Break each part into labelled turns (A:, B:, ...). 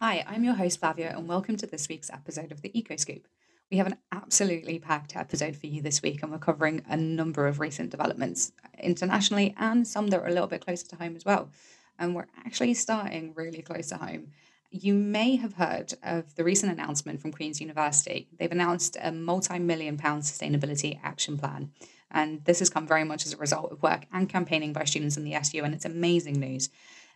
A: Hi, I'm your host Flavia, and welcome to this week's episode of the Eco Scoop. We have an absolutely packed episode for you this week, and we're covering a number of recent developments internationally and some that are a little bit closer to home as well. And we're actually starting really close to home. You may have heard of the recent announcement from Queen's University. They've announced a multi million pound sustainability action plan. And this has come very much as a result of work and campaigning by students in the SU, and it's amazing news.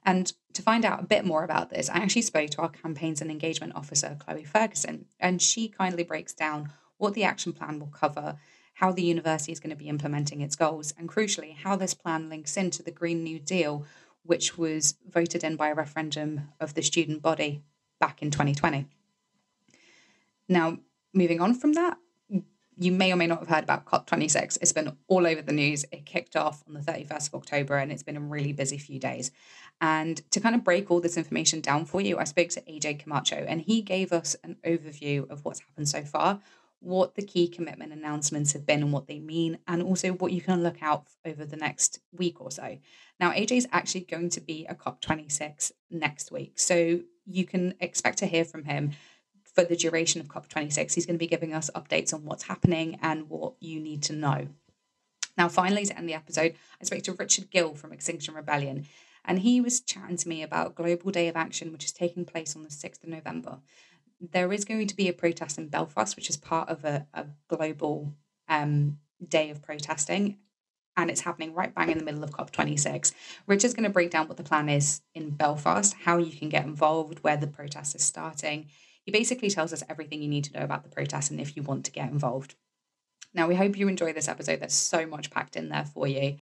A: And to find out a bit more about this, I actually spoke to our campaigns and engagement officer, Chloe Ferguson, and she kindly breaks down what the action plan will cover, how the university is going to be implementing its goals, and crucially, how this plan links into the Green New Deal, which was voted in by a referendum of the student body back in 2020. Now, moving on from that, you may or may not have heard about COP26. It's been all over the news. It kicked off on the 31st of October and it's been a really busy few days. And to kind of break all this information down for you, I spoke to AJ Camacho and he gave us an overview of what's happened so far, what the key commitment announcements have been and what they mean, and also what you can look out over the next week or so. Now, AJ is actually going to be at COP26 next week. So you can expect to hear from him for the duration of COP26. He's going to be giving us updates on what's happening and what you need to know. Now, finally, to end the episode, I spoke to Richard Gill from Extinction Rebellion, and he was chatting to me about Global Day of Action, which is taking place on the 6th of November. There is going to be a protest in Belfast, which is part of a, a global um, day of protesting, and it's happening right bang in the middle of COP26. Richard's going to break down what the plan is in Belfast, how you can get involved, where the protest is starting he basically tells us everything you need to know about the protest and if you want to get involved. Now, we hope you enjoy this episode. There's so much packed in there for you.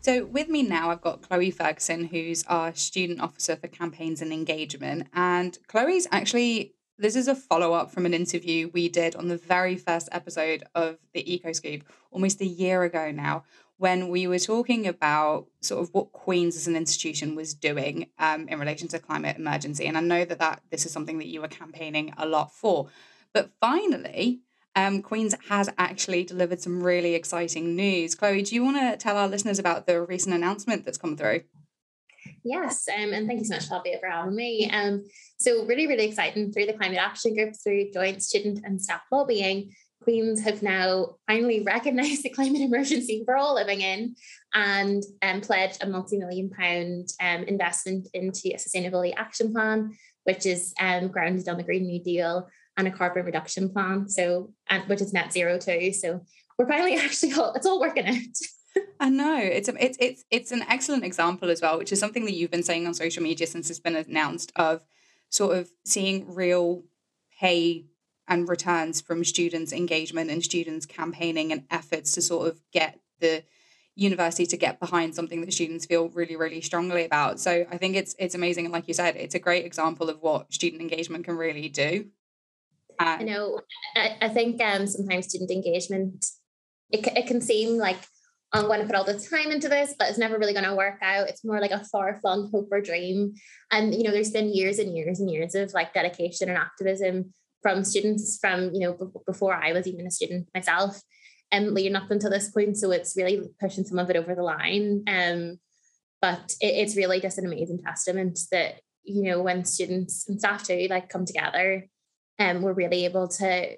A: So, with me now, I've got Chloe Ferguson, who's our student officer for campaigns and engagement. And Chloe's actually, this is a follow up from an interview we did on the very first episode of the Eco Scoop almost a year ago now, when we were talking about sort of what Queen's as an institution was doing um, in relation to climate emergency. And I know that, that this is something that you were campaigning a lot for. But finally, um, Queen's has actually delivered some really exciting news. Chloe, do you want to tell our listeners about the recent announcement that's come through?
B: Yes, um, and thank you so much, Flavia, for having me. Um, so really, really exciting through the Climate Action Group, through joint student and staff lobbying, Queens have now finally recognised the climate emergency we're all living in and um, pledged a multi-million pound um, investment into a sustainability action plan, which is um, grounded on the Green New Deal and a carbon reduction plan. So, and which is net zero too. So we're finally actually all, it's all working out.
A: I know it's it's it's it's an excellent example as well, which is something that you've been saying on social media since it's been announced of sort of seeing real pay and returns from students' engagement and students' campaigning and efforts to sort of get the university to get behind something that students feel really really strongly about. So i think it's it's amazing. And like you said it's a great example of what student engagement can really do.
B: Uh, i know I, I, think um sometimes student engagement it, it can seem like i'm going to put all the time into this but it's never really going to work out. It's more like a far-flung hope or dream. And you know there's been years and years and years of like dedication and activism from students from you know before I was even a student myself, and um, leading up until this point. So it's really pushing some of it over the line. Um, but it, it's really just an amazing testament that you know when students and staff too like come together, and um, we're really able to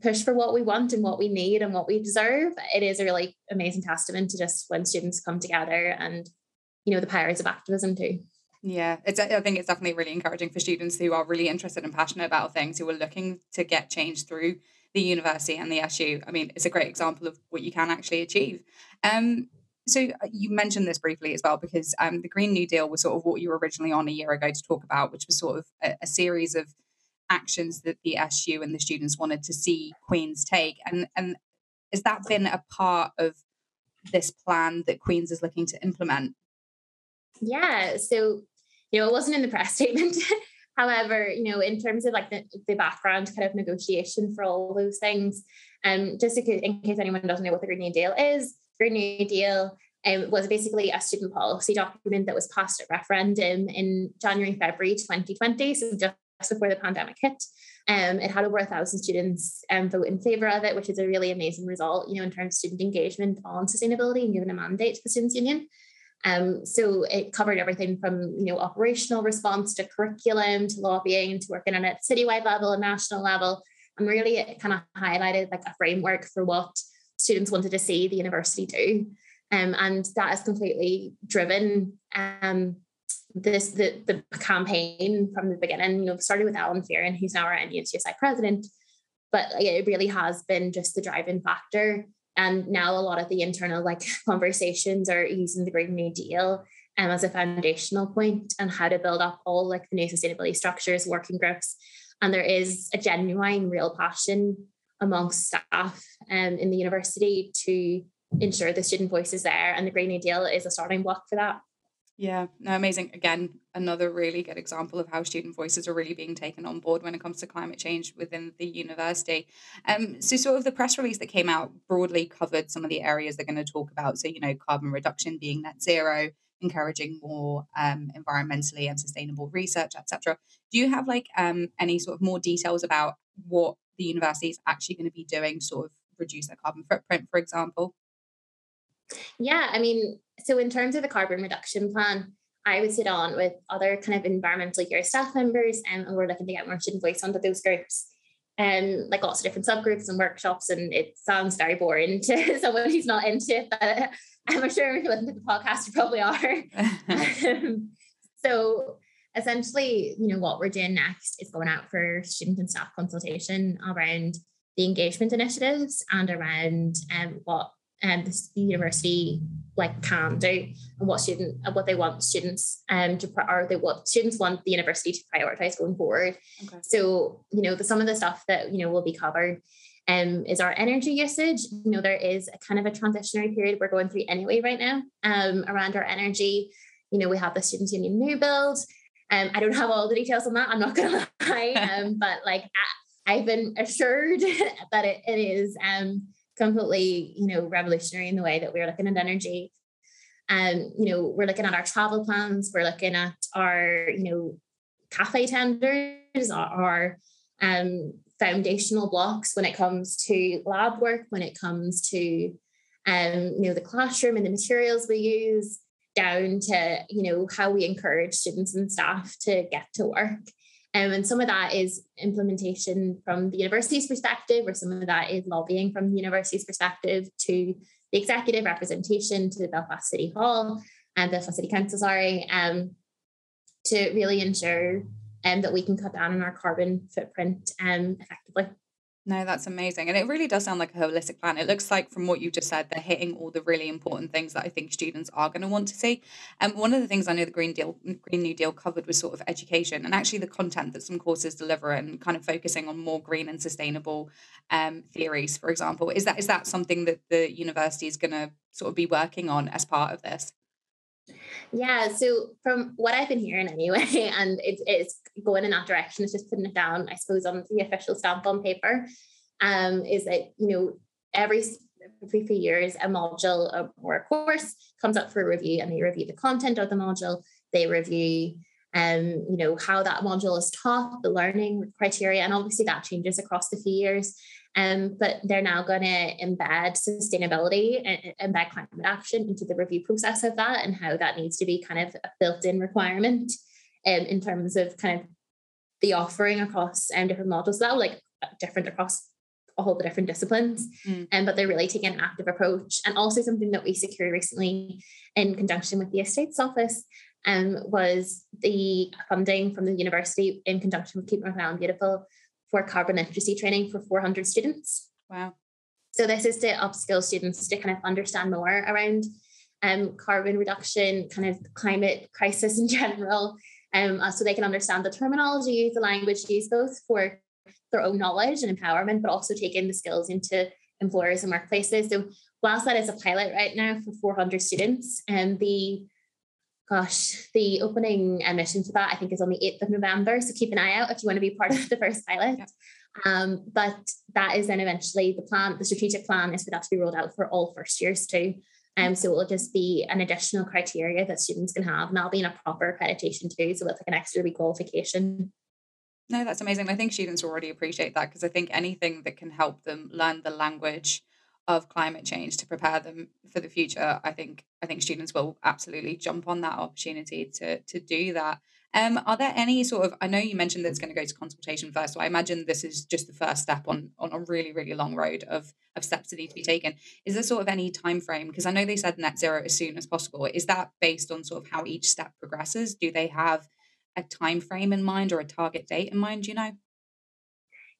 B: push for what we want and what we need and what we deserve. It is a really amazing testament to just when students come together and you know the powers of activism too.
A: Yeah, it's. I think it's definitely really encouraging for students who are really interested and passionate about things who are looking to get change through the university and the SU. I mean, it's a great example of what you can actually achieve. Um, so uh, you mentioned this briefly as well because um, the Green New Deal was sort of what you were originally on a year ago to talk about, which was sort of a, a series of actions that the SU and the students wanted to see Queens take, and and has that been a part of this plan that Queens is looking to implement?
B: Yeah, so you know, it wasn't in the press statement, However, you know, in terms of like the, the background kind of negotiation for all those things, um, just in case, anyone doesn't know what the Green New Deal is, Green New Deal um, was basically a student policy document that was passed at referendum in January, February 2020, so just before the pandemic hit. Um, it had over a thousand students um, vote in favour of it, which is a really amazing result, you know, in terms of student engagement on sustainability and given a mandate to the Students' Union. Um, so it covered everything from you know operational response to curriculum to lobbying to working on a citywide level and national level. And really it kind of highlighted like a framework for what students wanted to see the university do. Um, and that has completely driven um, this the, the campaign from the beginning. You know, started with Alan Fearon, who's now our NUS-USI president, but it really has been just the driving factor and now a lot of the internal like conversations are using the Green New Deal um, as a foundational point and how to build up all like the new sustainability structures, working groups. And there is a genuine, real passion amongst staff um, in the university to ensure the student voice is there. And the Green New Deal is a starting block for that.
A: Yeah, no, amazing. Again, another really good example of how student voices are really being taken on board when it comes to climate change within the university. Um, so, sort of the press release that came out broadly covered some of the areas they're going to talk about. So, you know, carbon reduction being net zero, encouraging more um, environmentally and sustainable research, etc. Do you have like um, any sort of more details about what the university is actually going to be doing, sort of reduce their carbon footprint, for example?
B: Yeah, I mean, so in terms of the carbon reduction plan, I would sit on with other kind of environmental year staff members um, and we're looking to get more student voice onto those groups. Um, like lots of different subgroups and workshops, and it sounds very boring to someone who's not into it, but I'm sure if you listen to the podcast, you probably are. um, so essentially, you know, what we're doing next is going out for student and staff consultation around the engagement initiatives and around um, what um, the university like can do and what student and what they want students um to or they what students want the university to prioritize going forward. Okay. So you know the some of the stuff that you know will be covered um is our energy usage. You know there is a kind of a transitionary period we're going through anyway right now um around our energy. You know we have the students union new build. Um I don't have all the details on that. I'm not gonna lie. Um but like I, I've been assured that it, it is um completely, you know, revolutionary in the way that we're looking at energy. And, um, you know, we're looking at our travel plans, we're looking at our, you know, cafe tenders, our, um, foundational blocks when it comes to lab work, when it comes to, um, you know, the classroom and the materials we use, down to, you know, how we encourage students and staff to get to work. Um, and some of that is implementation from the university's perspective, or some of that is lobbying from the university's perspective to the executive representation to the Belfast City Hall and Belfast City Council, sorry, um, to really ensure um, that we can cut down on our carbon footprint um, effectively.
A: No, that's amazing. And it really does sound like a holistic plan. It looks like, from what you just said, they're hitting all the really important things that I think students are going to want to see. And um, one of the things I know the Green Deal, Green New Deal covered was sort of education and actually the content that some courses deliver and kind of focusing on more green and sustainable um, theories, for example. Is that is that something that the university is going to sort of be working on as part of this?
B: Yeah, so from what I've been hearing anyway, and it's, it's going in that direction, it's just putting it down, I suppose, on the official stamp on paper, um, is that, you know, every every few years a module or a course comes up for review and they review the content of the module, they review um, you know, how that module is taught, the learning criteria, and obviously that changes across the few years. Um, but they're now going to embed sustainability and embed climate action into the review process of that and how that needs to be kind of a built-in requirement um, in terms of kind of the offering across um, different modules. That like different across all the different disciplines. Mm. Um, but they're really taking an active approach. And also something that we secured recently in conjunction with the Estates Office um, was the funding from the university in conjunction with Keep My Island Beautiful for carbon literacy training for 400 students.
A: Wow.
B: So this is to upskill students to kind of understand more around um, carbon reduction, kind of climate crisis in general, um, uh, so they can understand the terminology, the language used both for their own knowledge and empowerment, but also taking the skills into employers and workplaces. So whilst that is a pilot right now for 400 students, and um, the gosh, the opening admission for that I think is on the 8th of November. So keep an eye out if you want to be part of the first pilot. Yeah. Um, but that is then eventually the plan, the strategic plan is for that to be rolled out for all first years too. Um, so it will just be an additional criteria that students can have, and that'll be in a proper accreditation too. So it's like an extra requalification.
A: No, that's amazing. I think students already appreciate that because I think anything that can help them learn the language of climate change to prepare them for the future, I think I think students will absolutely jump on that opportunity to to do that. Um, are there any sort of? I know you mentioned that it's going to go to consultation first, so I imagine this is just the first step on on a really really long road of of steps that need to be taken. Is there sort of any time frame? Because I know they said net zero as soon as possible. Is that based on sort of how each step progresses? Do they have a time frame in mind or a target date in mind? You know?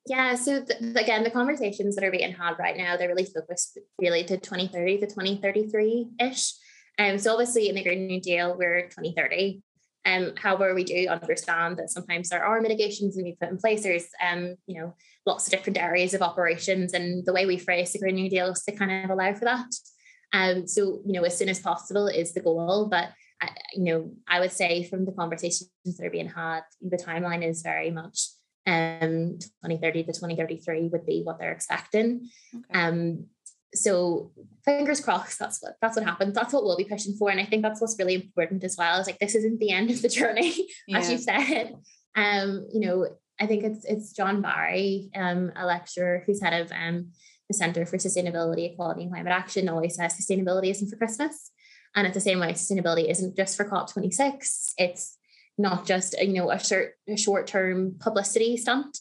B: Yeah, so th- again, the conversations that are being had right now, they're really focused really to 2030 to 2033 ish. Um, so obviously in the Green New Deal, we're 2030. Um, however, we do understand that sometimes there are mitigations that we put in place. There's, um, you know, lots of different areas of operations, and the way we phrase the Green New Deal is to kind of allow for that. Um, so, you know, as soon as possible is the goal, but uh, you know, I would say from the conversations that are being had, the timeline is very much um 2030 to 2033 would be what they're expecting. Okay. Um, so fingers crossed that's what that's what happens. That's what we'll be pushing for and i think that's what's really important as well. Is like this isn't the end of the journey yeah. as you said. Um you know i think it's it's john barry um a lecturer who's head of um the center for sustainability equality and climate action always says sustainability isn't for christmas. And it's the same way sustainability isn't just for cop26 it's not just you know a short a short term publicity stunt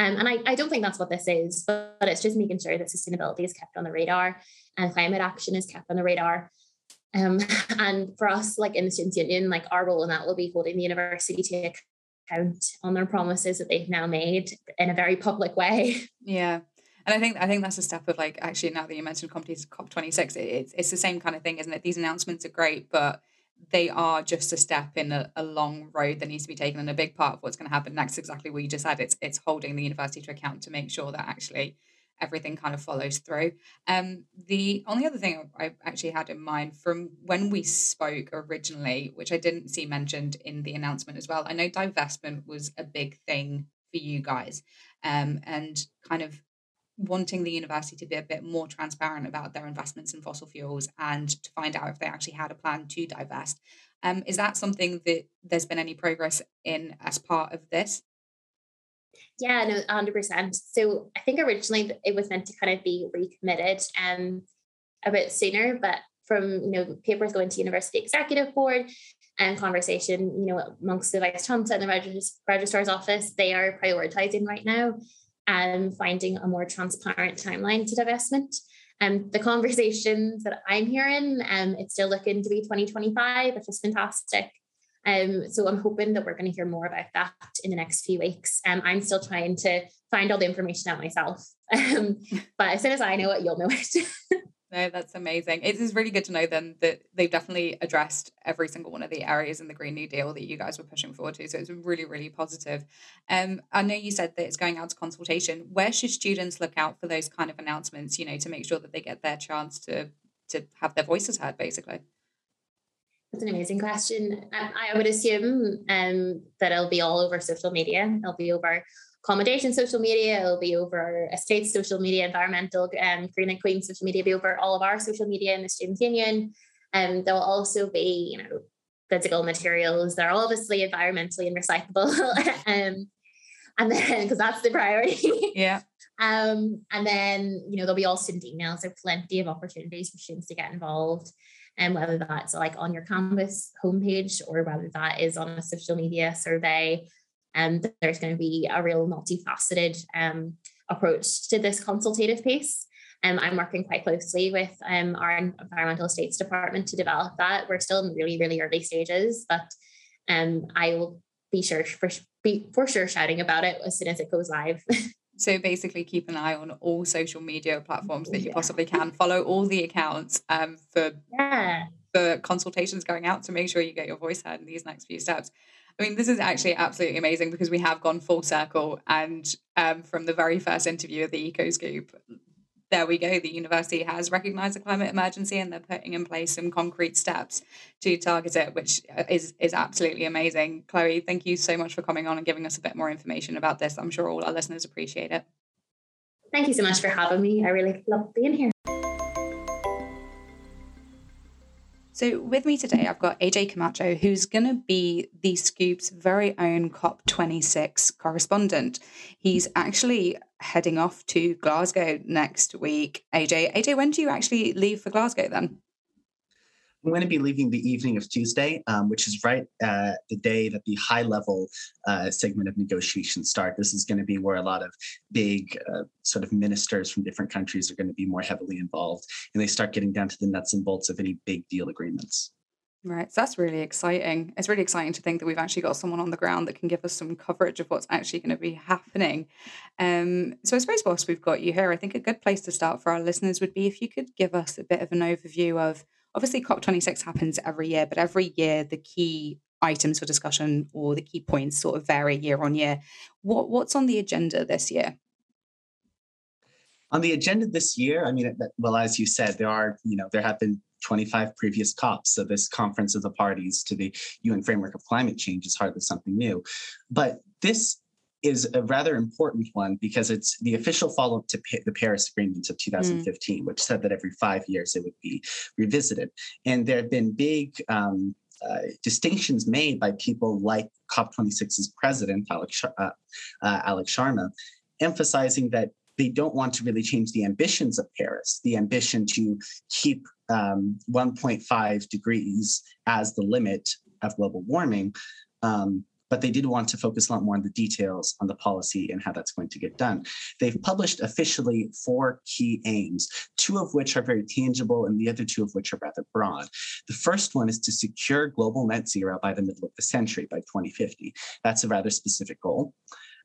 B: um, and I, I don't think that's what this is, but, but it's just making sure that sustainability is kept on the radar and climate action is kept on the radar. Um, and for us, like in the Students' Union, like our role in that will be holding the university to account on their promises that they've now made in a very public way.
A: Yeah. And I think I think that's a step of like actually now that you mentioned COP twenty six, it's it's the same kind of thing, isn't it? These announcements are great, but they are just a step in a, a, long road that needs to be taken and a big part of what's going to happen next exactly what you just said. It's it's holding the university to account to make sure that actually everything kind of follows through. Um the only other thing i actually had in mind from when we spoke originally which i didn't see mentioned in the announcement as well i know divestment was a big thing for you guys um and kind of wanting the university to be a bit more transparent about their investments in fossil fuels and to find out if they actually had a plan to divest. Um, is that something that there's been any progress in as part of this?
B: Yeah, no, 100%. So I think originally it was meant to kind of be recommitted um, a bit sooner, but from, you know, papers going to university executive board and conversation, you know, amongst the vice chancellor and the registrar's office, they are prioritizing right now and finding a more transparent timeline to divestment. And um, the conversations that I'm hearing, um, it's still looking to be 2025, which is fantastic. Um, so I'm hoping that we're going to hear more about that in the next few weeks. Um, I'm still trying to find all the information out myself. Um, but as soon as I know it, you'll know it.
A: No, that's amazing. It is really good to know then that they've definitely addressed every single one of the areas in the Green New Deal that you guys were pushing forward to. So it's really, really positive. Um, I know you said that it's going out to consultation. Where should students look out for those kind of announcements, you know, to make sure that they get their chance to to have their voices heard, basically?
B: That's an amazing question. Um, I would assume um, that it'll be all over social media. It'll be over accommodation social media, it'll be over estate social media, environmental and um, green and queen social media, will be over all of our social media in the Students' Union. And um, there'll also be, you know, physical materials that are obviously environmentally and recyclable. um, and then because that's the priority.
A: Yeah.
B: um, and then, you know, there'll be all student emails. There are plenty of opportunities for students to get involved. And whether that's like on your campus homepage or whether that is on a social media survey and um, there's going to be a real multifaceted um, approach to this consultative piece. Um, I'm working quite closely with um, our environmental estates department to develop that. We're still in really, really early stages, but um, I will be sure for, be for sure shouting about it as soon as it goes live.
A: so basically, keep an eye on all social media platforms that you yeah. possibly can. Follow all the accounts um, for
B: yeah.
A: for consultations going out to make sure you get your voice heard in these next few steps. I mean, this is actually absolutely amazing because we have gone full circle. And um, from the very first interview of the Eco Scoop, there we go. The university has recognized the climate emergency and they're putting in place some concrete steps to target it, which uh, is is absolutely amazing. Chloe, thank you so much for coming on and giving us a bit more information about this. I'm sure all our listeners appreciate it.
B: Thank you so much for having me. I really love being here.
A: So, with me today, I've got AJ Camacho, who's going to be the Scoop's very own COP26 correspondent. He's actually heading off to Glasgow next week. AJ, AJ, when do you actually leave for Glasgow then?
C: I'm going to be leaving the evening of Tuesday, um, which is right uh, the day that the high level uh, segment of negotiations start. This is going to be where a lot of big uh, sort of ministers from different countries are going to be more heavily involved, and they start getting down to the nuts and bolts of any big deal agreements.
A: Right, so that's really exciting. It's really exciting to think that we've actually got someone on the ground that can give us some coverage of what's actually going to be happening. Um, so, I suppose, whilst we've got you here, I think a good place to start for our listeners would be if you could give us a bit of an overview of obviously COP26 happens every year, but every year the key items for discussion or the key points sort of vary year on year. What what's on the agenda this year?
C: On the agenda this year, I mean, well, as you said, there are, you know, there have been 25 previous COPs. So this conference of the parties to the UN framework of climate change is hardly something new. But this is a rather important one because it's the official follow-up to the Paris Agreement of 2015, mm. which said that every five years it would be revisited. And there have been big um, uh, distinctions made by people like COP26's president, Alok, uh, uh, Alok Sharma, emphasizing that they don't want to really change the ambitions of Paris, the ambition to keep um, 1.5 degrees as the limit of global warming. Um, but they did want to focus a lot more on the details on the policy and how that's going to get done. They've published officially four key aims, two of which are very tangible and the other two of which are rather broad. The first one is to secure global net zero by the middle of the century, by 2050. That's a rather specific goal.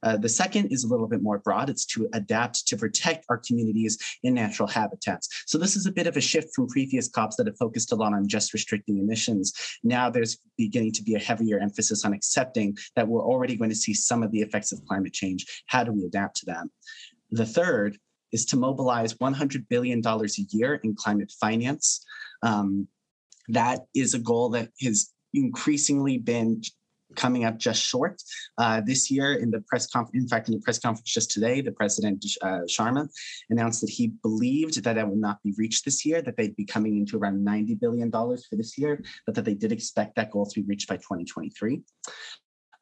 C: Uh, the second is a little bit more broad. It's to adapt to protect our communities in natural habitats. So this is a bit of a shift from previous COPs that have focused a lot on just restricting emissions. Now there's beginning to be a heavier emphasis on accepting that we're already going to see some of the effects of climate change. How do we adapt to that? The third is to mobilize $100 billion a year in climate finance. Um, that is a goal that has increasingly been coming up just short. Uh, this year, in the press conference, in fact, in the press conference just today, the president uh, Sharma announced that he believed that that would not be reached this year, that they'd be coming into around $90 billion for this year, but that they did expect that goal to be reached by 2023.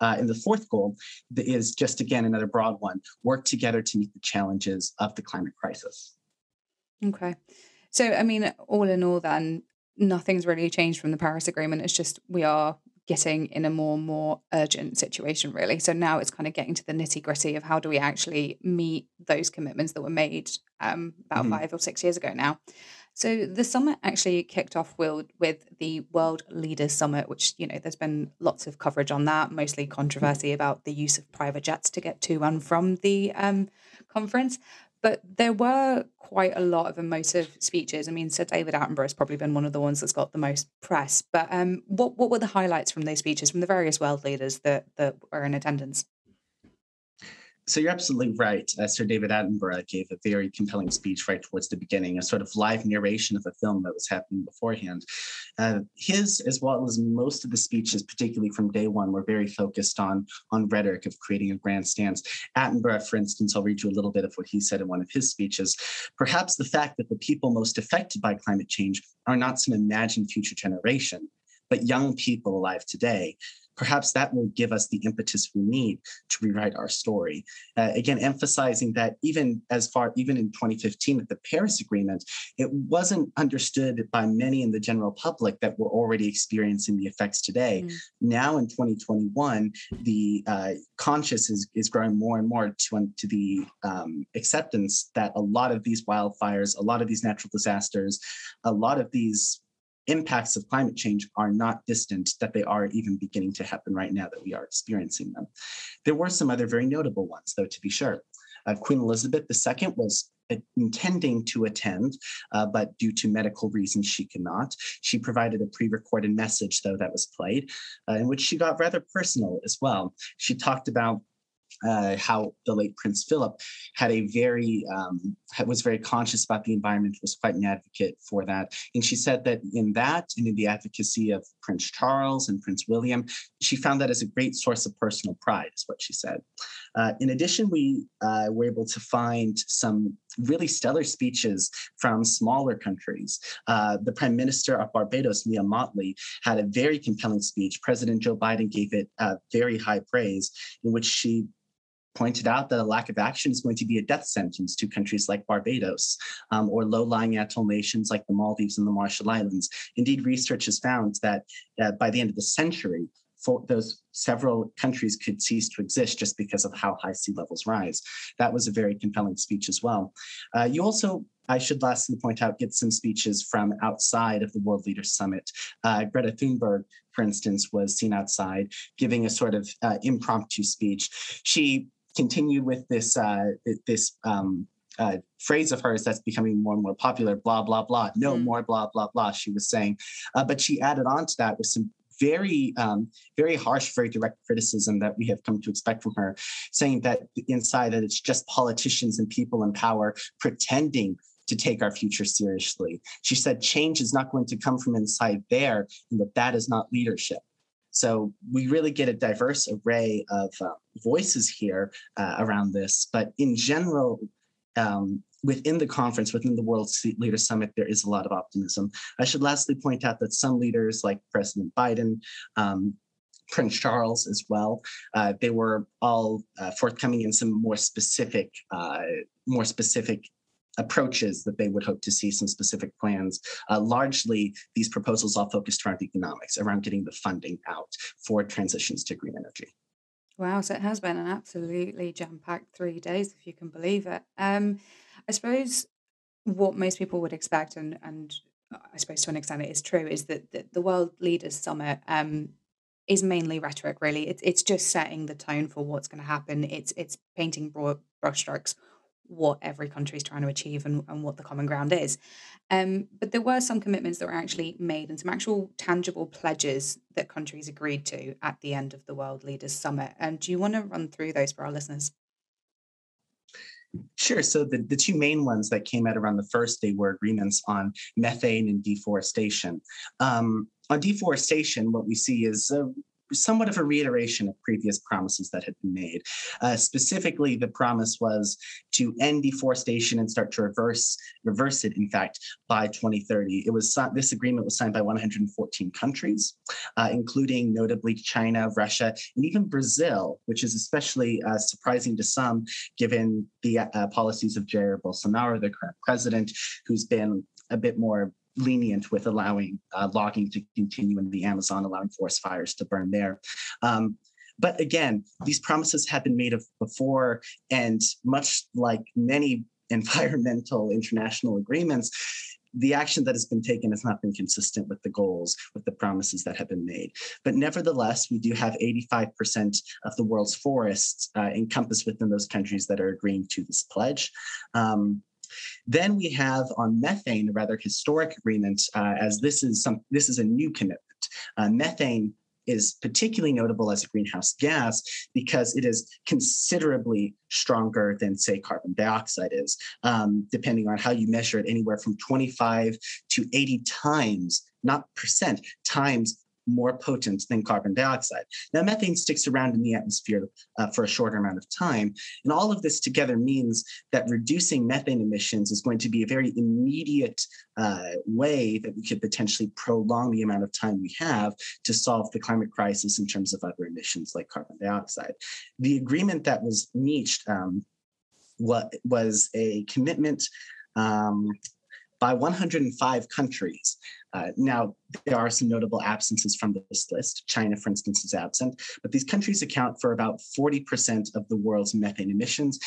C: Uh, and the fourth goal is just again another broad one work together to meet the challenges of the climate crisis.
A: Okay. So, I mean, all in all, then, nothing's really changed from the Paris Agreement. It's just we are getting in a more and more urgent situation really so now it's kind of getting to the nitty gritty of how do we actually meet those commitments that were made um, about mm-hmm. five or six years ago now so the summit actually kicked off with, with the World Leaders Summit, which, you know, there's been lots of coverage on that, mostly controversy about the use of private jets to get to and from the um, conference. But there were quite a lot of emotive speeches. I mean, Sir David Attenborough has probably been one of the ones that's got the most press. But um, what what were the highlights from those speeches from the various world leaders that that were in attendance?
C: So you're absolutely right. Uh, Sir David Attenborough gave a very compelling speech right towards the beginning, a sort of live narration of a film that was happening beforehand. Uh, his, as well as most of the speeches, particularly from day one, were very focused on on rhetoric of creating a grand stance. Attenborough, for instance, I'll read you a little bit of what he said in one of his speeches. Perhaps the fact that the people most affected by climate change are not some imagined future generation, but young people alive today perhaps that will give us the impetus we need to rewrite our story. Uh, again, emphasizing that even as far, even in 2015 at the Paris Agreement, it wasn't understood by many in the general public that we're already experiencing the effects today. Mm. Now in 2021, the uh, conscious is, is growing more and more to, to the um, acceptance that a lot of these wildfires, a lot of these natural disasters, a lot of these impacts of climate change are not distant, that they are even beginning to happen right now, that we are experiencing them. There were some other very notable ones, though, to be sure. Uh, Queen Elizabeth II was uh, intending to attend, uh, but due to medical reasons, she could not. She provided a pre recorded message, though, that was played, uh, in which she got rather personal as well. She talked about uh, how the late Prince Philip had a very um, was very conscious about the environment, was quite an advocate for that. And she said that in that and in the advocacy of Prince Charles and Prince William, she found that as a great source of personal pride, is what she said. Uh, in addition, we uh, were able to find some really stellar speeches from smaller countries. Uh, the Prime Minister of Barbados, Mia Mottley, had a very compelling speech. President Joe Biden gave it very high praise, in which she pointed out that a lack of action is going to be a death sentence to countries like Barbados um, or low lying atoll nations like the Maldives and the Marshall Islands. Indeed, research has found that uh, by the end of the century, for those several countries could cease to exist just because of how high sea levels rise. That was a very compelling speech as well. Uh, you also I should lastly point out, get some speeches from outside of the World Leaders Summit. Uh, Greta Thunberg, for instance, was seen outside giving a sort of uh, impromptu speech. She continued with this uh, this um, uh, phrase of hers that's becoming more and more popular blah blah blah no mm. more blah blah blah she was saying uh, but she added on to that with some very um, very harsh very direct criticism that we have come to expect from her saying that inside that it's just politicians and people in power pretending to take our future seriously she said change is not going to come from inside there and that that is not leadership so we really get a diverse array of uh, voices here uh, around this. But in general, um, within the conference, within the World Leader Summit, there is a lot of optimism. I should lastly point out that some leaders like President Biden, um, Prince Charles as well. Uh, they were all uh, forthcoming in some more specific, uh, more specific approaches that they would hope to see some specific plans. Uh, largely, these proposals all focused around economics, around getting the funding out for transitions to green energy.
A: Wow, so it has been an absolutely jam-packed three days, if you can believe it. Um, I suppose what most people would expect, and and I suppose to an extent it is true, is that the, the World Leaders Summit um, is mainly rhetoric. Really, it's it's just setting the tone for what's going to happen. It's it's painting broad brushstrokes what every country is trying to achieve and, and what the common ground is. Um, but there were some commitments that were actually made and some actual tangible pledges that countries agreed to at the end of the World Leaders Summit. And do you want to run through those for our listeners?
C: Sure. So the, the two main ones that came out around the first day were agreements on methane and deforestation. Um, on deforestation, what we see is uh, somewhat of a reiteration of previous promises that had been made. Uh, specifically, the promise was to end deforestation and start to reverse reverse it. In fact, by 2030, it was this agreement was signed by 114 countries, uh, including notably China, Russia, and even Brazil, which is especially uh, surprising to some given the uh, policies of Jair Bolsonaro, the current president, who's been a bit more lenient with allowing uh, logging to continue in the Amazon, allowing forest fires to burn there. Um, but again, these promises have been made of before, and much like many environmental international agreements, the action that has been taken has not been consistent with the goals, with the promises that have been made. But nevertheless, we do have 85% of the world's forests uh, encompassed within those countries that are agreeing to this pledge. Um, then we have on methane a rather historic agreement, uh, as this is some this is a new commitment. Uh, methane is particularly notable as a greenhouse gas because it is considerably stronger than, say, carbon dioxide is, um, depending on how you measure it, anywhere from 25 to 80 times, not percent, times more potent than carbon dioxide. Now, methane sticks around in the atmosphere uh, for a shorter amount of time. And all of this together means that reducing methane emissions is going to be a very immediate uh, way that we could potentially prolong the amount of time we have to solve the climate crisis in terms of other emissions like carbon dioxide. The agreement that was reached um, was a commitment um, by 105 countries. Uh, now, there are some notable absences from this list. China, for instance, is absent, but these countries account for about 40% of the world's methane emissions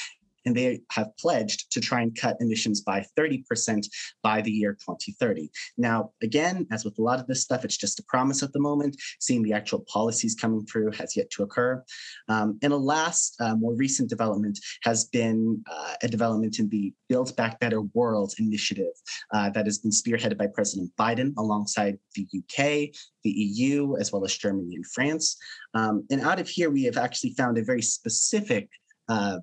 C: and they have pledged to try and cut emissions by 30% by the year 2030. Now, again, as with a lot of this stuff, it's just a promise at the moment. Seeing the actual policies coming through has yet to occur. Um, and a last, uh, more recent development has been uh, a development in the Build Back Better World initiative uh, that has been spearheaded by President Biden alongside the UK, the EU, as well as Germany and France. Um, and out of here, we have actually found a very specific uh,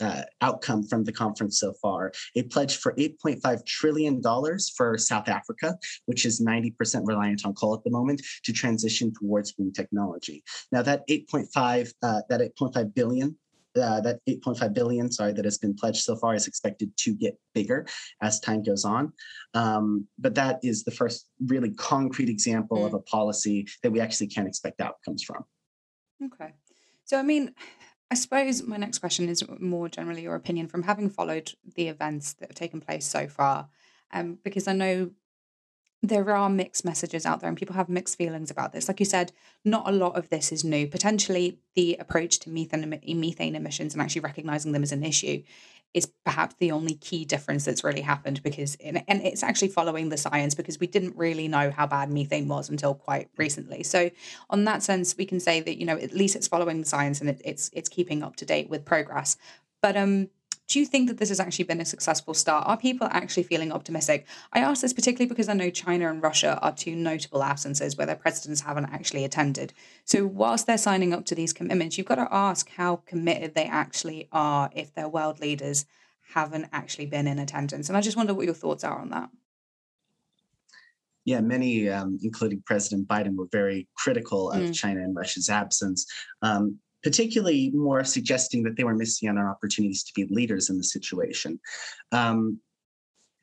C: uh, outcome from the conference so far. It pledged for $8.5 trillion for South Africa, which is 90% reliant on coal at the moment, to transition towards green technology. Now that 8.5, uh, that 8.5 billion uh, that 8.5 billion, sorry, that has been pledged so far is expected to get bigger as time goes on. Um, but that is the first really concrete example mm. of a policy that we actually can expect outcomes from.
A: Okay. So, I mean, I suppose my next question is more generally your opinion from having followed the events that have taken place so far, um, because I know there are mixed messages out there and people have mixed feelings about this. Like you said, not a lot of this is new. Potentially, the approach to methane, methane emissions and actually recognizing them as an issue is perhaps the only key difference that's really happened because and it's actually following the science because we didn't really know how bad methane was until quite recently. So on that sense we can say that you know at least it's following the science and it, it's it's keeping up to date with progress. But um do you think that this has actually been a successful start? Are people actually feeling optimistic? I ask this particularly because I know China and Russia are two notable absences where their presidents haven't actually attended. So, whilst they're signing up to these commitments, you've got to ask how committed they actually are if their world leaders haven't actually been in attendance. And I just wonder what your thoughts are on that.
C: Yeah, many, um, including President Biden, were very critical of mm. China and Russia's absence. Um, particularly more suggesting that they were missing out on opportunities to be leaders in the situation. Um,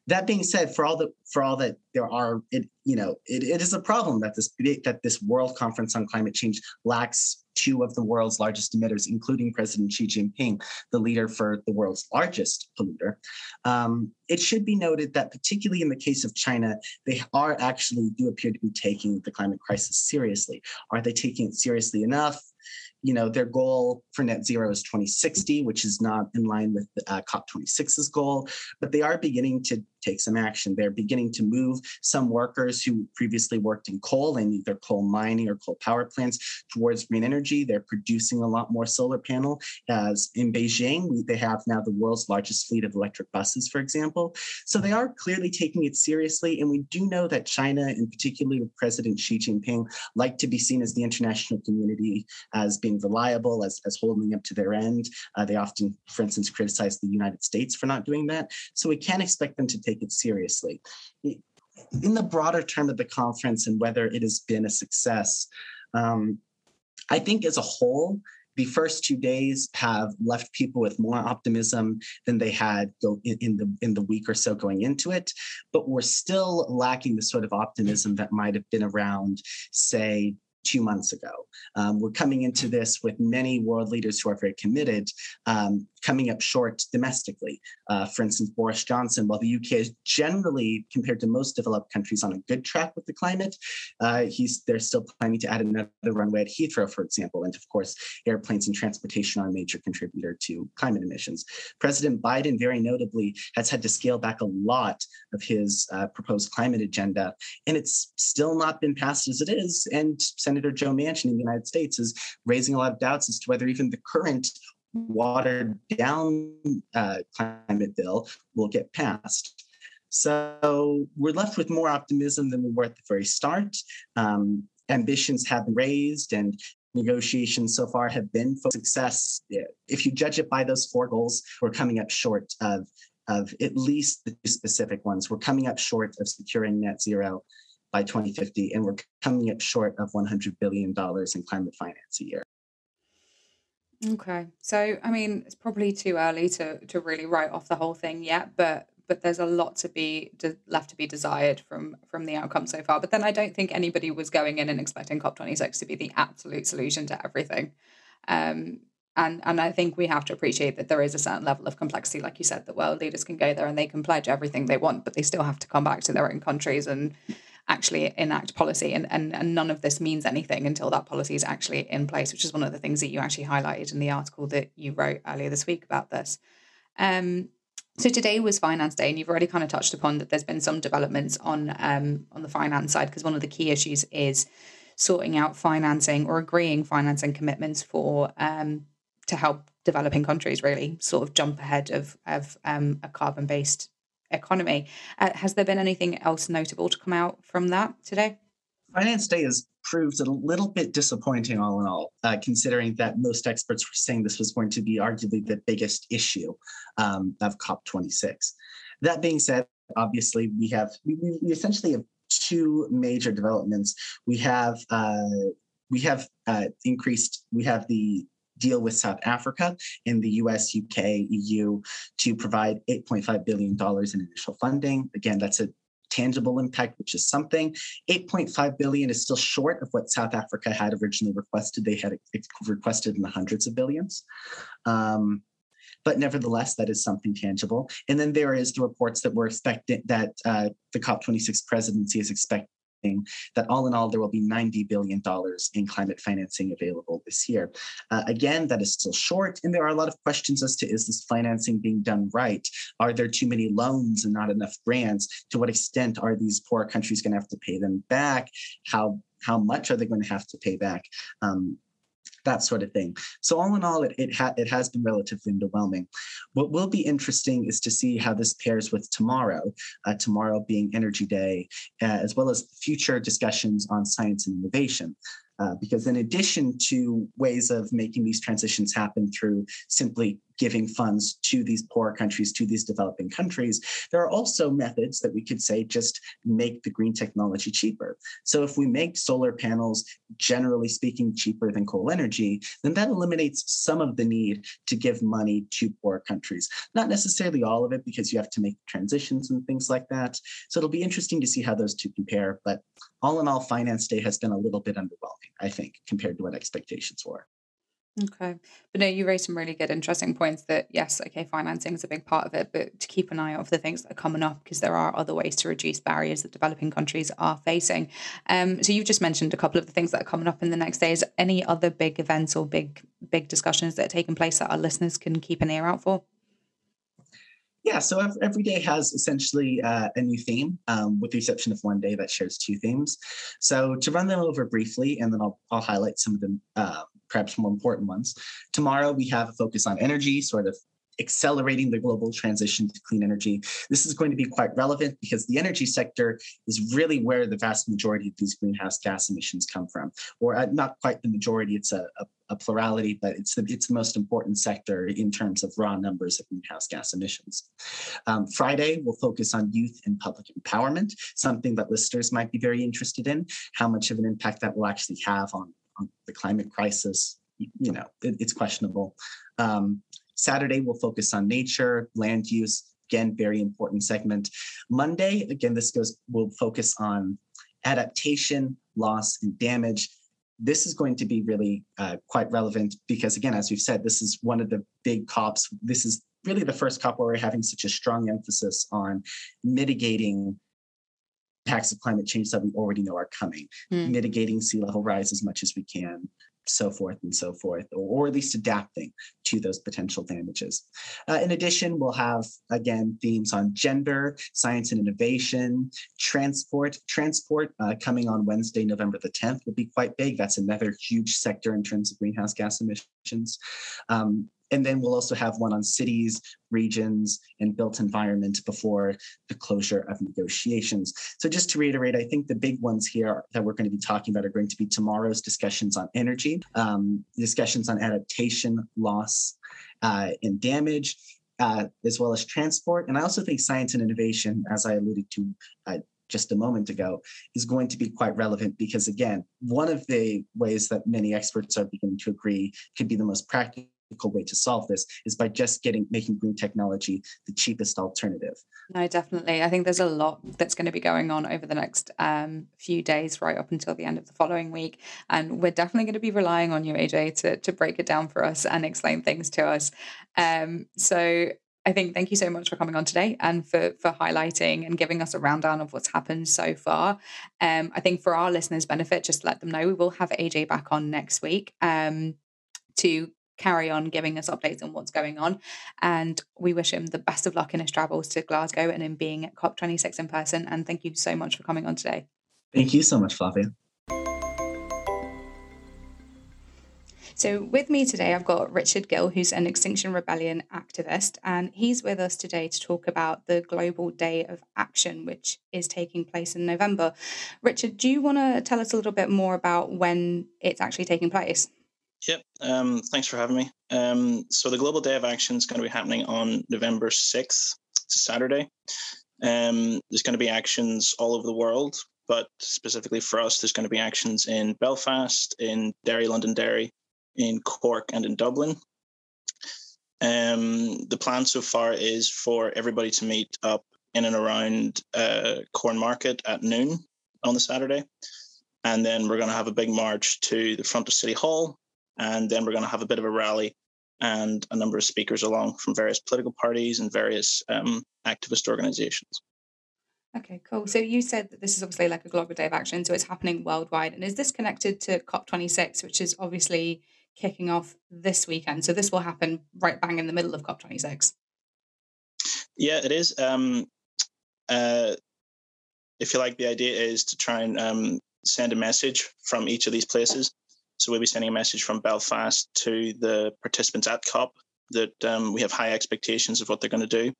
C: that being said, for all that for all that there are, it you know, it, it is a problem that this that this World Conference on Climate Change lacks two of the world's largest emitters, including President Xi Jinping, the leader for the world's largest polluter. Um, it should be noted that, particularly in the case of China, they are actually do appear to be taking the climate crisis seriously. Are they taking it seriously enough? You know, their goal for net zero is 2060, which is not in line with uh, COP26's goal, but they are beginning to take some action. They're beginning to move some workers who previously worked in coal and either coal mining or coal power plants towards green energy. They're producing a lot more solar panel. As in Beijing, they have now the world's largest fleet of electric buses, for example. So they are clearly taking it seriously. And we do know that China, and particularly with President Xi Jinping, like to be seen as the international community as being reliable, as, as holding up to their end. Uh, they often, for instance, criticize the United States for not doing that. So we can expect them to take take it seriously. In the broader term of the conference and whether it has been a success, um, I think as a whole, the first two days have left people with more optimism than they had go in, the in the week or so going into it but we're still lacking the sort of optimism that might have been around say two months ago. Um, we're coming into this with many world leaders who are very committed, um, coming up short domestically. Uh, for instance, Boris Johnson, while the UK is generally, compared to most developed countries, on a good track with the climate, uh, he's they're still planning to add another runway at Heathrow, for example. And of course, airplanes and transportation are a major contributor to climate emissions. President Biden, very notably, has had to scale back a lot of his uh, proposed climate agenda, and it's still not been passed as it is. And Senator Joe Manchin in the United States is raising a lot of doubts as to whether even the current watered down uh, climate bill will get passed. So we're left with more optimism than we were at the very start. Um, ambitions have been raised and negotiations so far have been for success. If you judge it by those four goals, we're coming up short of, of at least the two specific ones. We're coming up short of securing net zero by 2050, and we're coming up short of $100 billion in climate finance a year.
A: Okay. So, I mean, it's probably too early to to really write off the whole thing yet, but but there's a lot to be de- left to be desired from from the outcome so far. But then I don't think anybody was going in and expecting COP26 to be the absolute solution to everything. Um, and and I think we have to appreciate that there is a certain level of complexity, like you said, that world leaders can go there and they can pledge everything they want, but they still have to come back to their own countries and actually enact policy. And, and, and none of this means anything until that policy is actually in place, which is one of the things that you actually highlighted in the article that you wrote earlier this week about this. Um, so today was Finance Day, and you've already kind of touched upon that there's been some developments on um, on the finance side because one of the key issues is sorting out financing or agreeing financing commitments for um, to help developing countries really sort of jump ahead of of um, a carbon based economy. Uh, has there been anything else notable to come out from that today?
C: Finance Day has proved a little bit disappointing all in all, uh, considering that most experts were saying this was going to be arguably the biggest issue um, of COP26. That being said, obviously we have we, we essentially have two major developments. We have uh, we have uh, increased we have the deal with South Africa in the US, UK, EU to provide $8.5 billion in initial funding. Again, that's a tangible impact, which is something. 8.5 billion is still short of what South Africa had originally requested. They had requested in the hundreds of billions. Um, but nevertheless, that is something tangible. And then there is the reports that we're expecting that uh, the COP26 presidency is expecting that all in all, there will be $90 billion in climate financing available this year. Uh, again, that is still short, and there are a lot of questions as to is this financing being done right? Are there too many loans and not enough grants? To what extent are these poor countries going to have to pay them back? How how much are they going to have to pay back? Um, that sort of thing. So all in all, it it, ha- it has been relatively underwhelming. What will be interesting is to see how this pairs with tomorrow, uh, tomorrow being Energy Day, uh, as well as future discussions on science and innovation. Uh, because in addition to ways of making these transitions happen through simply giving funds to these poor countries, to these developing countries, there are also methods that we could say just make the green technology cheaper. So if we make solar panels, generally speaking, cheaper than coal energy, then that eliminates some of the need to give money to poor countries. Not necessarily all of it, because you have to make transitions and things like that. So it'll be interesting to see how those two compare. But all in all, Finance Day has been a little bit underwhelming, I think, compared to what expectations were.
A: Okay. But no, you raised some really good, interesting points that yes, okay, financing is a big part of it, but to keep an eye out for the things that are coming up because there are other ways to reduce barriers that developing countries are facing. Um, so you've just mentioned a couple of the things that are coming up in the next days. Any other big events or big, big discussions that are taking place that our listeners can keep an ear out for?
C: Yeah, so every day has essentially uh, a new theme, um, with the exception of one day that shares two themes. So to run them over briefly, and then I'll, I'll highlight some of the uh, perhaps more important ones. Tomorrow we have a focus on energy, sort of accelerating the global transition to clean energy. This is going to be quite relevant because the energy sector is really where the vast majority of these greenhouse gas emissions come from, or uh, not quite the majority. It's a, a, a, plurality, but it's the it's the most important sector in terms of raw numbers of greenhouse gas emissions. Um, Friday will focus on youth and public empowerment, something that listeners might be very interested in. How much of an impact that will actually have on, on the climate crisis? You know, it, it's questionable. Um, Saturday, we'll focus on nature, land use. Again, very important segment. Monday, again, this goes, we'll focus on adaptation, loss, and damage. This is going to be really uh, quite relevant because, again, as we've said, this is one of the big COPs. This is really the first COP where we're having such a strong emphasis on mitigating impacts of climate change that we already know are coming, mm. mitigating sea level rise as much as we can, so forth and so forth, or, or at least adapting to those potential damages. Uh, in addition, we'll have, again, themes on gender, science and innovation, transport. Transport uh, coming on Wednesday, November the 10th will be quite big. That's another huge sector in terms of greenhouse gas emissions. Um, and then we'll also have one on cities, regions, and built environment before the closure of negotiations. So just to reiterate, I think the big ones here that we're going to be talking about are going to be tomorrow's discussions on energy, um, discussions on adaptation, loss, uh, and damage, uh, as well as transport. And I also think science and innovation, as I alluded to uh, just a moment ago, is going to be quite relevant because, again, one of the ways that many experts are beginning to agree could be the most practical way to solve this is by just getting making green technology the cheapest alternative.
A: No, definitely. I think there's a lot that's going to be going on over the next um, few days, right up until the end of the following week, and we're definitely going to be relying on you, AJ, to to break it down for us and explain things to us. Um, so I think thank you so much for coming on today and for for highlighting and giving us a rundown of what's happened so far. Um, I think for our listeners' benefit, just let them know we will have AJ back on next week um, to carry on giving us updates on what's going on. And we wish him the best of luck in his travels to Glasgow and in being at COP26 in person. And thank you so much for coming on today.
C: Thank you so much, Flavia.
A: So, with me today, I've got Richard Gill, who's an Extinction Rebellion activist, and he's with us today to talk about the Global Day of Action, which is taking place in November. Richard, do you want to tell us a little bit more about when it's actually taking place?
D: Yep. Um, thanks for having me. Um, so, the Global Day of Action is going to be happening on November 6th. It's a Saturday. Um, there's going to be actions all over the world, but specifically for us, there's going to be actions in Belfast, in Derry, Londonderry, in Cork and in Dublin. Um, the plan so far is for everybody to meet up in and around uh, Cornmarket at noon on the Saturday. And then we're going to have a big march to the front of City Hall. And then we're going to have a bit of a rally and a number of speakers along from various political parties and various um, activist organizations.
A: Okay, cool. So you said that this is obviously like a global day of action, so it's happening worldwide. And is this connected to COP26, which is obviously kicking off this weekend. So this will happen right bang in the middle of COP26.
D: Yeah, it is. Um, uh, if you like, the idea is to try and um, send a message from each of these places. So we'll be sending a message from Belfast to the participants at COP that um, we have high expectations of what they're going to do.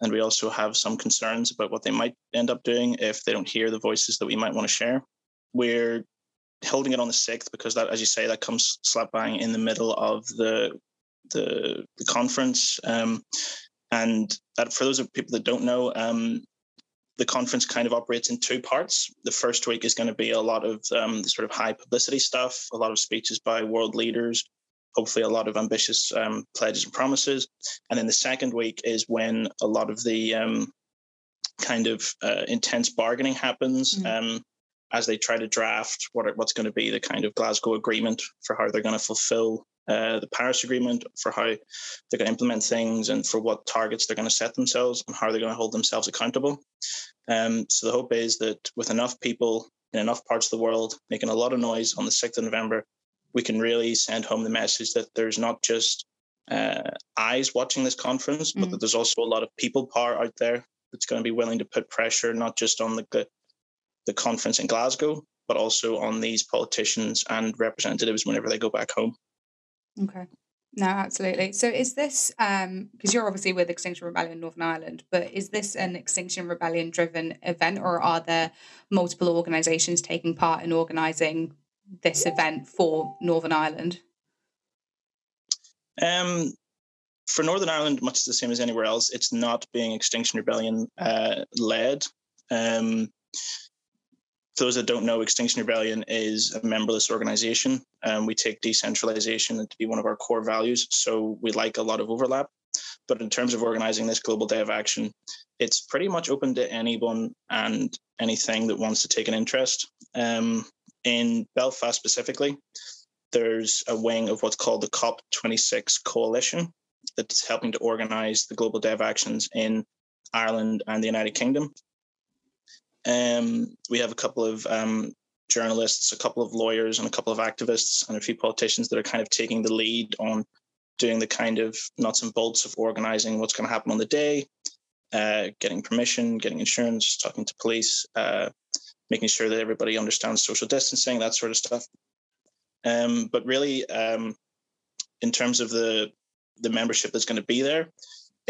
D: And we also have some concerns about what they might end up doing if they don't hear the voices that we might want to share. We're holding it on the sixth because that, as you say, that comes slap bang in the middle of the the, the conference. Um, and that, for those of people that don't know, um, the conference kind of operates in two parts. The first week is going to be a lot of um, the sort of high publicity stuff, a lot of speeches by world leaders, hopefully a lot of ambitious um, pledges and promises. And then the second week is when a lot of the um, kind of uh, intense bargaining happens. Mm-hmm. Um, as they try to draft what are, what's going to be the kind of Glasgow agreement for how they're going to fulfill uh, the Paris Agreement, for how they're going to implement things, and for what targets they're going to set themselves, and how they're going to hold themselves accountable. Um, so the hope is that with enough people in enough parts of the world making a lot of noise on the 6th of November, we can really send home the message that there's not just uh, eyes watching this conference, but mm. that there's also a lot of people power out there that's going to be willing to put pressure not just on the the conference in Glasgow, but also on these politicians and representatives whenever they go back home.
A: Okay. No, absolutely. So is this um because you're obviously with Extinction Rebellion Northern Ireland, but is this an Extinction Rebellion driven event or are there multiple organizations taking part in organizing this event for Northern Ireland?
D: Um for Northern Ireland, much the same as anywhere else, it's not being Extinction Rebellion uh, led. Um, for those that don't know, Extinction Rebellion is a memberless organization. and we take decentralization to be one of our core values. So we like a lot of overlap. But in terms of organizing this global day of action, it's pretty much open to anyone and anything that wants to take an interest. Um, in Belfast specifically, there's a wing of what's called the COP26 Coalition that's helping to organize the global day of actions in Ireland and the United Kingdom. Um, we have a couple of um, journalists, a couple of lawyers, and a couple of activists, and a few politicians that are kind of taking the lead on doing the kind of nuts and bolts of organizing what's going to happen on the day, uh, getting permission, getting insurance, talking to police, uh, making sure that everybody understands social distancing, that sort of stuff. Um, but really, um, in terms of the the membership that's going to be there,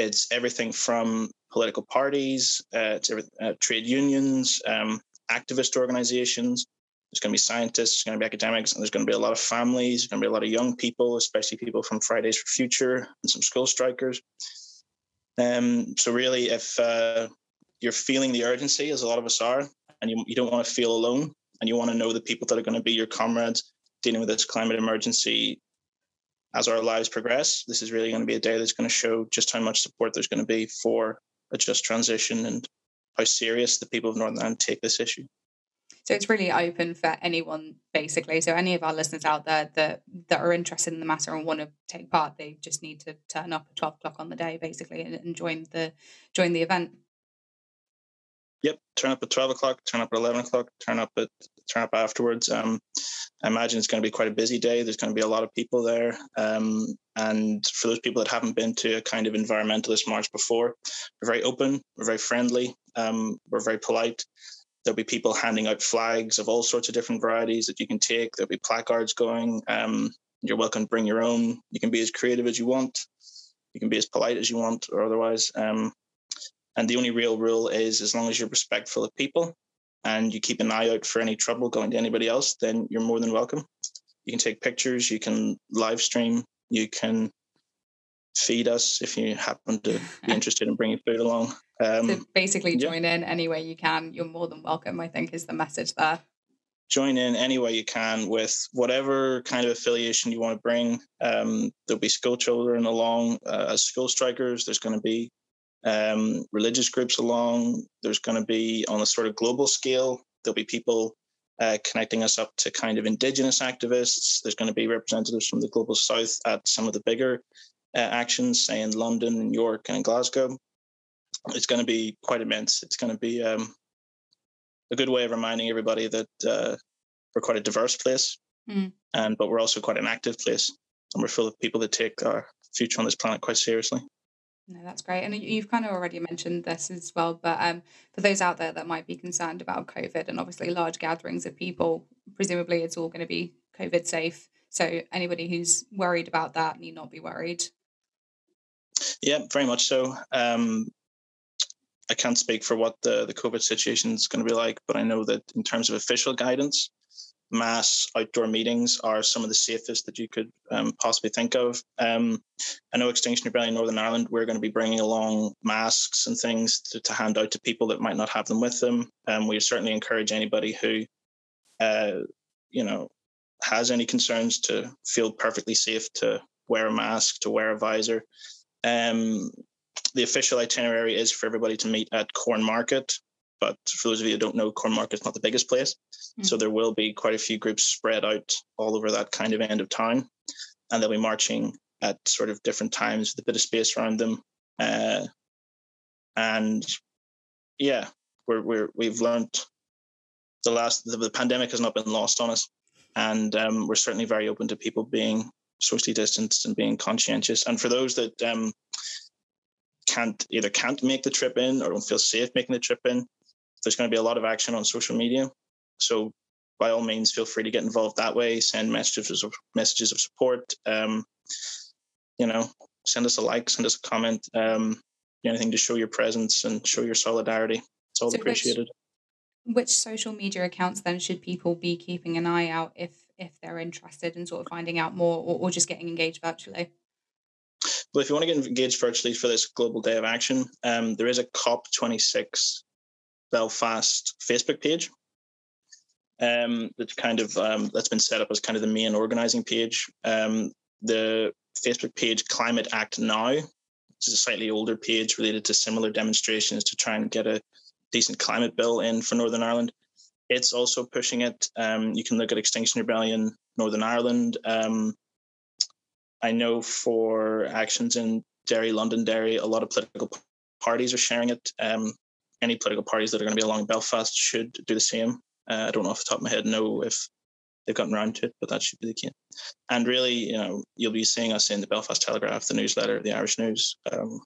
D: it's everything from political parties, uh, to uh, trade unions, um, activist organizations. There's going to be scientists, there's going to be academics, and there's going to be a lot of families. There's going to be a lot of young people, especially people from Fridays for Future and some school strikers. Um, so really, if uh, you're feeling the urgency, as a lot of us are, and you, you don't want to feel alone, and you want to know the people that are going to be your comrades dealing with this climate emergency as our lives progress, this is really going to be a day that's going to show just how much support there's going to be for a just transition and how serious the people of Northern Ireland take this issue.
A: So it's really open for anyone, basically. So any of our listeners out there that that are interested in the matter and want to take part, they just need to turn up at twelve o'clock on the day, basically, and, and join the join the event.
D: Yep, turn up at twelve o'clock, turn up at eleven o'clock, turn up at turn up afterwards. Um, I imagine it's going to be quite a busy day. There's going to be a lot of people there. Um, and for those people that haven't been to a kind of environmentalist march before, we're very open, we're very friendly, um, we're very polite. There'll be people handing out flags of all sorts of different varieties that you can take. There'll be placards going. Um, You're welcome to bring your own. You can be as creative as you want. You can be as polite as you want, or otherwise. Um, and the only real rule is as long as you're respectful of people and you keep an eye out for any trouble going to anybody else, then you're more than welcome. You can take pictures, you can live stream, you can feed us if you happen to be interested in bringing food along.
A: Um, so basically, join yeah. in any way you can. You're more than welcome. I think is the message there.
D: Join in any way you can with whatever kind of affiliation you want to bring. Um, there'll be school children along uh, as school strikers. There's going to be um, religious groups along. There's going to be on a sort of global scale. There'll be people uh, connecting us up to kind of indigenous activists. There's going to be representatives from the global south at some of the bigger uh, actions, say in London, New York, and Glasgow. It's going to be quite immense. It's going to be um, a good way of reminding everybody that uh, we're quite a diverse place, mm. and but we're also quite an active place, and we're full of people that take our future on this planet quite seriously.
A: No, that's great. And you've kind of already mentioned this as well, but um, for those out there that might be concerned about COVID and obviously large gatherings of people, presumably it's all going to be COVID safe. So anybody who's worried about that need not be worried.
D: Yeah, very much so. Um, I can't speak for what the, the COVID situation is going to be like, but I know that in terms of official guidance, mass outdoor meetings are some of the safest that you could um, possibly think of. Um, I know Extinction Rebellion Northern Ireland, we're going to be bringing along masks and things to, to hand out to people that might not have them with them. Um, we certainly encourage anybody who, uh, you know, has any concerns to feel perfectly safe to wear a mask, to wear a visor. Um, the official itinerary is for everybody to meet at Cornmarket but for those of you who don't know, Cornmarket's not the biggest place. Mm. So there will be quite a few groups spread out all over that kind of end of town. And they'll be marching at sort of different times with a bit of space around them. Uh, and yeah, we're, we're, we've learned the last, the, the pandemic has not been lost on us. And um, we're certainly very open to people being socially distanced and being conscientious. And for those that um, can't either can't make the trip in or don't feel safe making the trip in, there's going to be a lot of action on social media. So by all means, feel free to get involved that way. Send messages of messages of support. Um, you know, send us a like, send us a comment. Um, anything to show your presence and show your solidarity. It's all so appreciated.
A: Which, which social media accounts then should people be keeping an eye out if if they're interested in sort of finding out more or, or just getting engaged virtually?
D: Well, if you want to get engaged virtually for this global day of action, um, there is a COP26 Belfast Facebook page. Um, that's kind of um, that's been set up as kind of the main organizing page. Um, the Facebook page Climate Act Now, which is a slightly older page related to similar demonstrations to try and get a decent climate bill in for Northern Ireland. It's also pushing it. Um, you can look at Extinction Rebellion Northern Ireland. Um, I know for actions in Derry, Londonderry, a lot of political parties are sharing it. Um, any political parties that are going to be along Belfast should do the same. Uh, I don't know off the top of my head know if they've gotten around to it, but that should be the key. And really, you know, you'll be seeing us in the Belfast Telegraph, the newsletter, the Irish News. Um,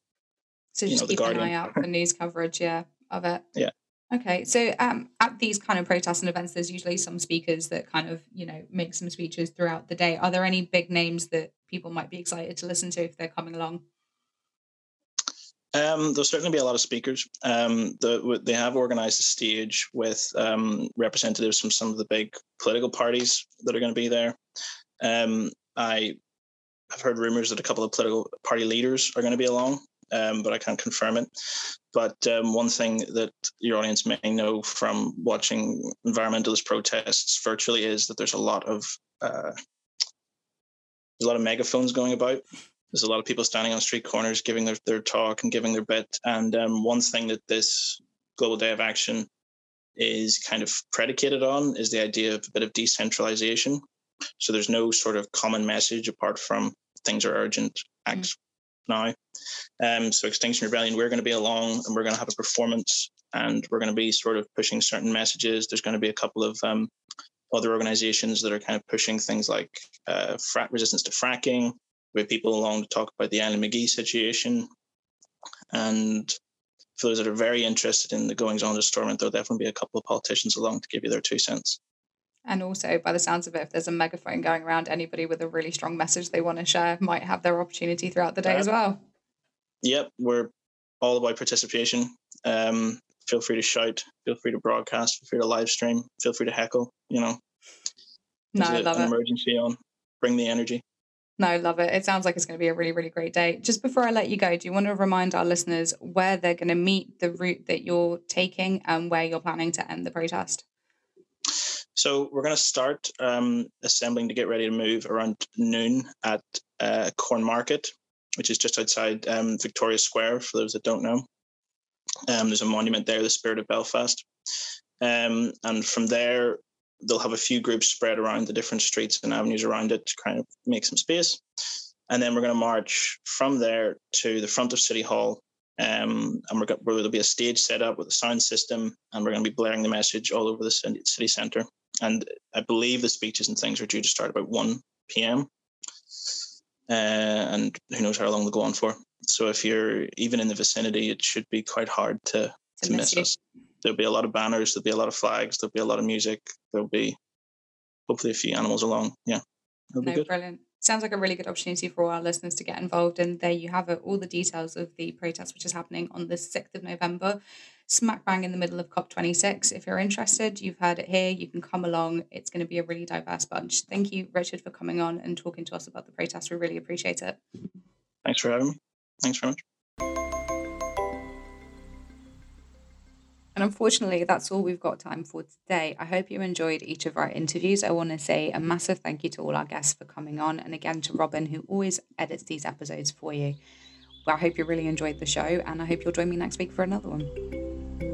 A: so just know, keep an eye out for news coverage, yeah, of it.
D: Yeah.
A: Okay, so um, at these kind of protests and events, there's usually some speakers that kind of, you know, make some speeches throughout the day. Are there any big names that people might be excited to listen to if they're coming along?
D: Um, there'll certainly be a lot of speakers. Um, the, they have organized a stage with um, representatives from some of the big political parties that are going to be there. Um, I have heard rumors that a couple of political party leaders are going to be along, um, but I can't confirm it. But um, one thing that your audience may know from watching environmentalist protests virtually is that there's a lot of uh, there's a lot of megaphones going about there's a lot of people standing on street corners giving their, their talk and giving their bit. And um, one thing that this Global Day of Action is kind of predicated on is the idea of a bit of decentralization. So there's no sort of common message apart from things are urgent, act mm. now. Um, so Extinction Rebellion, we're going to be along and we're going to have a performance and we're going to be sort of pushing certain messages. There's going to be a couple of um, other organizations that are kind of pushing things like uh, frat resistance to fracking, with people along to talk about the Eileen McGee situation. And for those that are very interested in the goings on of Stormont, there'll definitely be a couple of politicians along to give you their two cents.
A: And also, by the sounds of it, if there's a megaphone going around, anybody with a really strong message they want to share might have their opportunity throughout the day as well.
D: Yep, we're all about participation. Um, feel free to shout, feel free to broadcast, feel free to live stream, feel free to heckle. You know,
A: no, I love
D: an
A: it.
D: emergency on. Bring the energy.
A: No, love it. It sounds like it's going to be a really, really great day. Just before I let you go, do you want to remind our listeners where they're going to meet, the route that you're taking, and where you're planning to end the protest?
D: So we're going to start um, assembling to get ready to move around noon at uh, Cornmarket, which is just outside um, Victoria Square. For those that don't know, um, there's a monument there, the Spirit of Belfast, um, and from there they'll have a few groups spread around the different streets and avenues around it to kind of make some space. And then we're going to march from there to the front of City Hall. Um, and we're going there'll be a stage set up with a sound system, and we're going to be blaring the message all over the city centre. And I believe the speeches and things are due to start about 1 p.m. Uh, and who knows how long they'll go on for. So if you're even in the vicinity, it should be quite hard to, to, to miss, miss us there'll be a lot of banners, there'll be a lot of flags, there'll be a lot of music, there'll be hopefully a few animals along. Yeah.
A: No, brilliant. Sounds like a really good opportunity for all our listeners to get involved. And there you have it, all the details of the protest, which is happening on the 6th of November, smack bang in the middle of COP26. If you're interested, you've heard it here, you can come along. It's going to be a really diverse bunch. Thank you, Richard, for coming on and talking to us about the protest. We really appreciate it.
D: Thanks for having me. Thanks very much.
A: And unfortunately, that's all we've got time for today. I hope you enjoyed each of our interviews. I want to say a massive thank you to all our guests for coming on, and again to Robin, who always edits these episodes for you. Well, I hope you really enjoyed the show, and I hope you'll join me next week for another one.